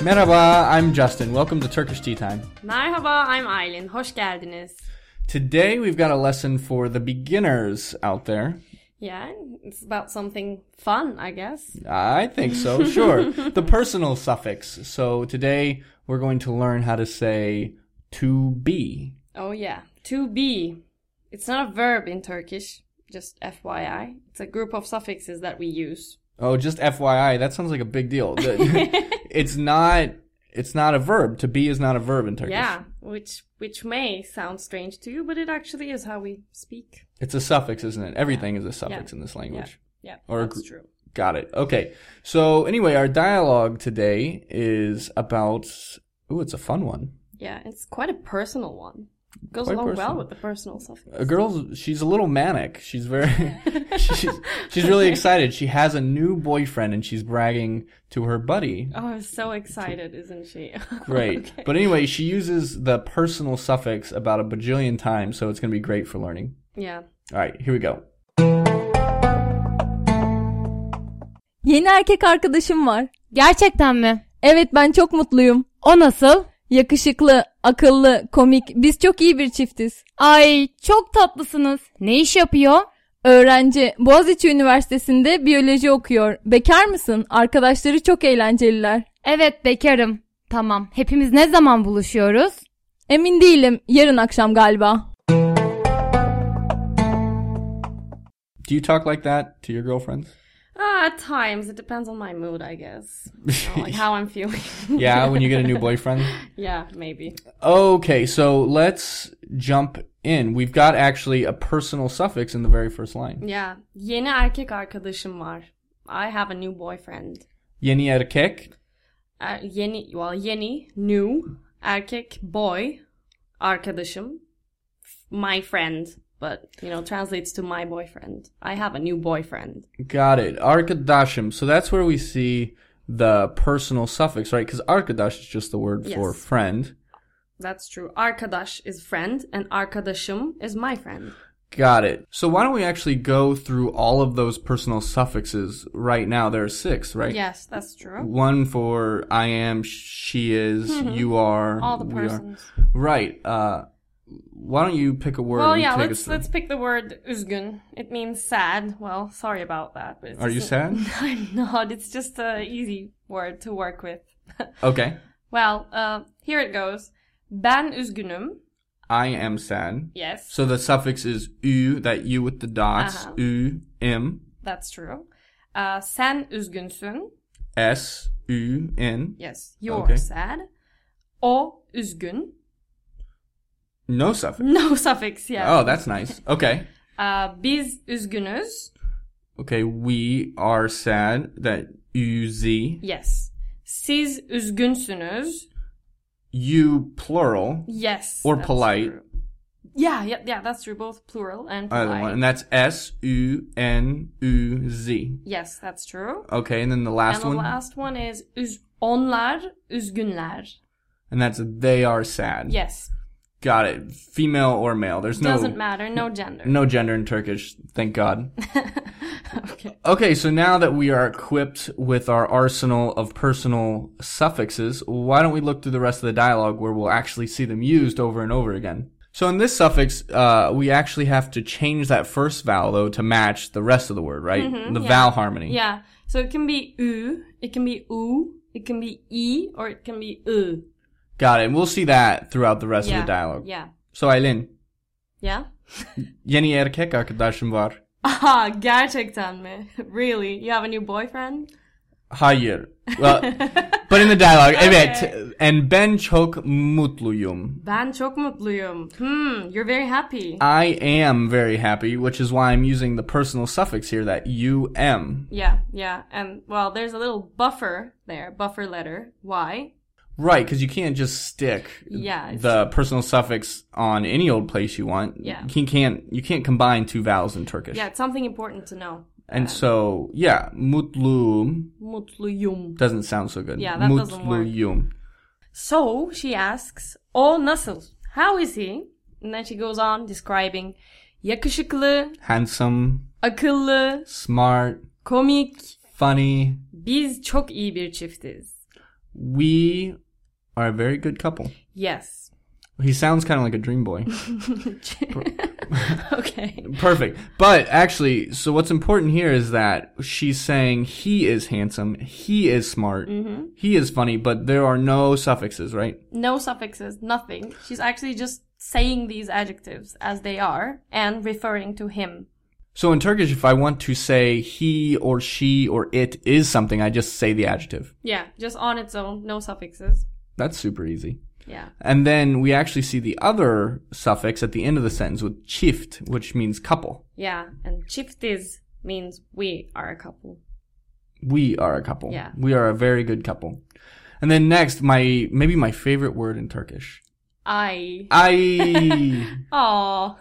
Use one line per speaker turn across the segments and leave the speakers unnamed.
Merhaba, I'm Justin. Welcome to Turkish Tea Time.
Merhaba, I'm Aylin. Hoş geldiniz.
Today we've got a lesson for the beginners out there.
Yeah, it's about something fun, I guess.
I think so, sure. the personal suffix. So today we're going to learn how to say to be.
Oh yeah, to be. It's not a verb in Turkish, just FYI. It's a group of suffixes that we use.
Oh, just FYI, that sounds like a big deal. It's not it's not a verb. To be is not a verb in Turkish.
Yeah, which which may sound strange to you, but it actually is how we speak.
It's a suffix, isn't it? Everything is a suffix
Yeah.
in this language.
Yeah,
Or a
that's true.
Got it. Okay. So anyway, our dialogue today is about ooh, it's a fun one.
Yeah, it's quite a personal one. Goes
Quite
along
personal.
well with the personal suffix.
A girl's she's a little manic. She's very she's she's really excited. She has a new boyfriend and she's bragging to her buddy.
Oh, so excited, isn't she?
Great.
Okay.
But anyway, she uses the personal suffix about a bajillion times, so it's going to be great for learning.
yeah.
All right, here we go.
Yeni erkek arkadaşım var.
Gerçekten mi?
Evet ben çok mutluyum.
O nasıl?
Yakışıklı, akıllı, komik. Biz çok iyi bir çiftiz.
Ay çok tatlısınız. Ne iş yapıyor?
Öğrenci Boğaziçi Üniversitesi'nde biyoloji okuyor. Bekar mısın? Arkadaşları çok eğlenceliler.
Evet bekarım. Tamam. Hepimiz ne zaman buluşuyoruz?
Emin değilim. Yarın akşam galiba.
Do you talk like that to your girlfriends?
Uh, at times, it depends on my mood, I guess. Or, like how I'm feeling.
yeah, when you get a new boyfriend.
yeah, maybe.
Okay, so let's jump in. We've got actually a personal suffix in the very first line.
Yeah. Yeni erkek arkadaşım var. I have a new boyfriend.
Yeni erkek.
Er, yeni, well, yeni, new, erkek, boy, arkadaşım, my friend. But, you know, translates to my boyfriend. I have a new boyfriend.
Got it. arkadashim So that's where we see the personal suffix, right? Because arkadash is just the word for
Yes.
friend.
That's true. arkadash is friend, and arkadashim is my friend.
Got it. So why don't we actually go through all of those personal suffixes right now? There are six, right?
Yes, that's true.
One for I am, she is, you are,
All the
we are.
persons.
Right. Uh, why don't you pick a word?
Well, yeah, let's let's pick the word üzgün. It means sad. Well, sorry about that. But
Are you sad?
I'm not. It's just a easy word to work with.
Okay.
well, uh, here it goes. Ben üzgünüm.
I am sad.
Yes,
So the suffix is u, that u with the dots,
Uh-huh.
u, m,
that's true. Uh, sen üzgünsün.
s, u, n.
Yes, you're
Okay.
sad. O üzgün.
No suffix.
No suffix. Yeah.
Oh, that's nice. Okay.
Uh, biz üzgünüz.
Okay, we are sad, that u, z.
Yes. Siz üzgünsünüz.
You, plural,
Yes.
Or polite.
true. Yeah, yeah, yeah. That's true. Both plural and polite.
either one. And that's s, u, n, u, z.
Yes, that's true.
Okay, and then the last one
and the last one is üz- onlar üzgünler.
And that's they are sad.
Yes,
Got it. Female or male. There's no
doesn't matter. No gender.
no gender in Turkish. Thank God.
okay.
Okay, so now that we are equipped with our arsenal of personal suffixes, why don't we look through the rest of the dialogue where we'll actually see them used over and over again? So in this suffix, uh, we actually have to change that first vowel though to match the rest of the word, right? the
Mm-hmm, yeah.
vowel harmony.
Yeah. So it can be u, it can be u, it can be e, or it can be u.
Got it. And we'll see that throughout the rest
Yeah.
of the dialogue.
Yeah.
So Aylin,
Yeah.
yeni erkek arkadaşım var.
Aha, gerçekten mi? Really? You have a new boyfriend?
Hayır. Well, but in the dialogue, evet. And ben çok mutluyum.
Ben çok mutluyum. Hmm, you're very happy.
I am very happy, which is why I'm using the personal suffix here, that you am.
yeah, yeah. And, well, there's a little buffer there, buffer letter. Why?
Right, because you can't just stick
Yeah,
the personal suffix on any old place you want.
Yeah.
You can't you can't combine two vowels in Turkish.
Yeah, it's something important to know.
And so, yeah, mutluyum
Mutluyum.
doesn't sound so good.
Yeah, that doesn't work. So she asks, O nasıl? How is he? And then she goes on describing yakışıklı,
Handsome,
akıllı,
smart,
komik.
funny.
Biz çok iyi bir çiftiz.
We are a very good couple.
Yes.
He sounds kind of like a dream boy.
okay.
Perfect. But actually, so what's important here is that she's saying he is handsome, he is smart, mm-hmm. he is funny, but there are no suffixes, right?
No suffixes, nothing. She's actually just saying these adjectives as they are and referring to him.
So in Turkish, if I want to say he or she or it is something, I just say the adjective.
Yeah, just on its own, no suffixes.
That's super easy.
Yeah.
And then we actually see the other suffix at the end of the sentence with çift, which means couple.
Yeah, and çiftiz means we are a couple.
We are a couple.
Yeah.
We are a very good couple. And then next, my maybe my favorite word in Turkish.
I.
I
Aw.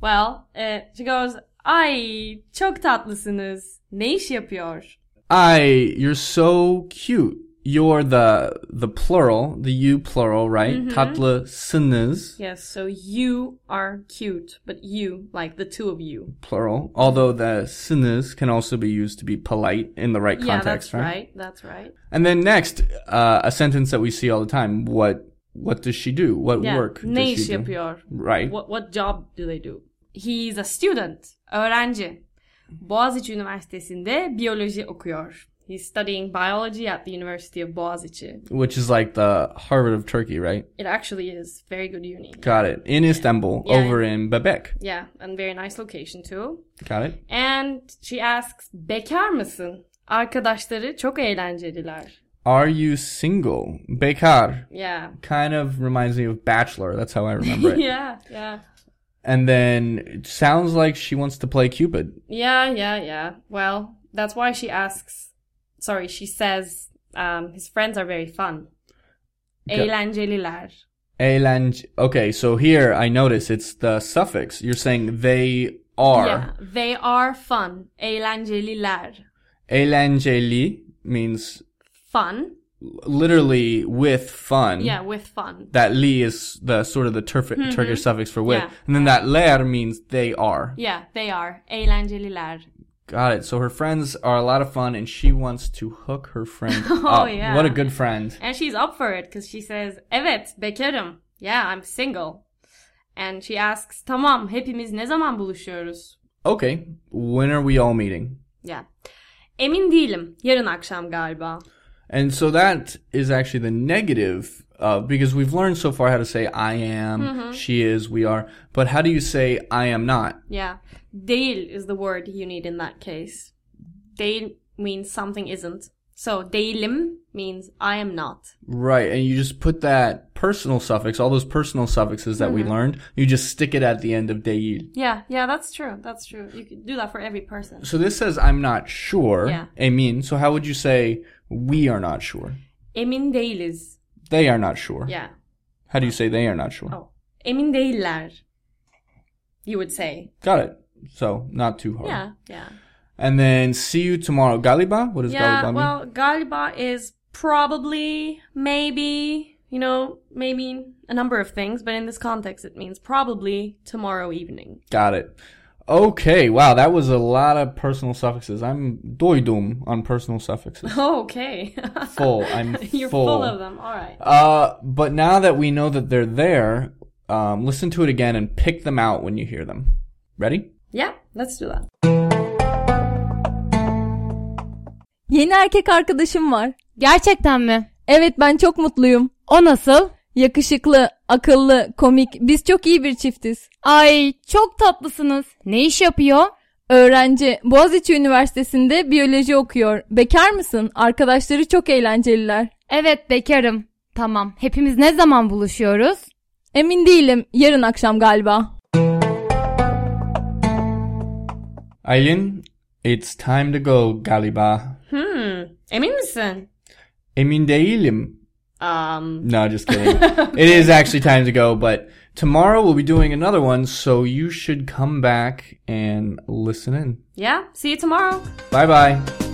Well, uh, she goes, Ay çok tatlısınız. Ne iş yapıyor?
I you're so cute. You're the the plural, the you plural, right?
Mm-hmm.
Tatlısınız
Yes, so you are cute, but you, like the two of you.
plural. Although the sınız can also be used to be polite in the right
yeah,
context,
that's right? That's right.
And then next, uh, a sentence that we see all the time. What what does she do? What
Yeah.
work
ne
does
iş
she do? Right.
What, what job do they do? He's a student, öğrenci. Boğaziçi Üniversitesi'nde biyoloji okuyor. He's studying biology at the University of Boğaziçi.
Which is like the Harvard of Turkey, right?
It actually is very good uni.
Got it. In Istanbul,
Yeah.
over in Bebek.
Yeah, and very nice location too.
Got it.
And she asks, bekar mısın? Arkadaşları çok eğlenceliler.
Are you single? Bekar.
Yeah.
Kind of reminds me of Bachelor. That's how I remember it.
yeah, yeah.
And then it sounds like she wants to play Cupid.
Yeah, yeah, yeah. Well, that's why she asks. Sorry, she says um, his friends are very fun. Eğlenceliler.
Eğlence. Okay, so here I notice it's the suffix. You're saying they are.
Yeah, they are fun. Eğlenceliler.
Eğlenceli means
Fun.
literally with fun.
Yeah, with fun.
That li is the sort of the Turf- Turkish suffix for with.
Yeah.
And then that ler means they are.
Yeah, they are. Eğlenceliler.
Got it. So her friends are a lot of fun and she wants to hook her friend
Oh,
up.
yeah.
What a good friend.
And she's up for it because she says, Evet, bekarım. Yeah, I'm single. And she asks, Tamam, hepimiz ne zaman buluşuyoruz?
Okay. When are we all meeting?
Yeah. Emin değilim. Yarın akşam galiba.
And so that is actually the negative uh, because we've learned so far how to say I am,
Mm-hmm.
she is, we are. But how do you say I am not?
Yeah. Değil is the word you need in that case. Değil means something isn't. So değilim means I am not.
Right. And you just put that personal suffix, all those personal suffixes that we
Mm-hmm.
learned, you just stick it at the end of değil.
Yeah, yeah, that's true. That's true. You could do that for every person.
So this says I'm not sure.
Yeah.
Emin. So how would you say we are not sure?
Emin değiliz.
They are not sure.
Yeah.
How do you say they are not sure?
Oh. Emin değiller. You would say.
Got it. So not too hard.
Yeah, yeah.
And then see you tomorrow. Galiba? What does
Yeah,
Galiba mean?
well, galiba is probably, maybe, you know, maybe a number of things, but in this context it means probably tomorrow evening.
Got it. Okay, wow, that was a lot of personal suffixes. I'm doydum on personal suffixes.
Oh, okay.
Full. I'm
You're
full.
full of them. All right.
Uh, but now that we know that they're there, um, listen to it again and pick them out when you hear them. Ready?
Yeah, let's do that.
Yeni erkek arkadaşım var.
Gerçekten mi?
Evet ben çok mutluyum.
O nasıl?
Yakışıklı, akıllı, komik. Biz çok iyi bir çiftiz.
Ay çok tatlısınız. Ne iş yapıyor?
Öğrenci Boğaziçi Üniversitesi'nde biyoloji okuyor. Bekar mısın? Arkadaşları çok eğlenceliler.
Evet bekarım. Tamam. Hepimiz ne zaman buluşuyoruz?
Emin değilim. Yarın akşam galiba.
Aylin, it's time to go, Galiba.
Hmm. Emin misin?
Emin değilim.
Um.
No, just kidding. It is actually time to go, but tomorrow we'll be doing another one, so you should come back and listen in.
Yeah. See you tomorrow.
Bye bye.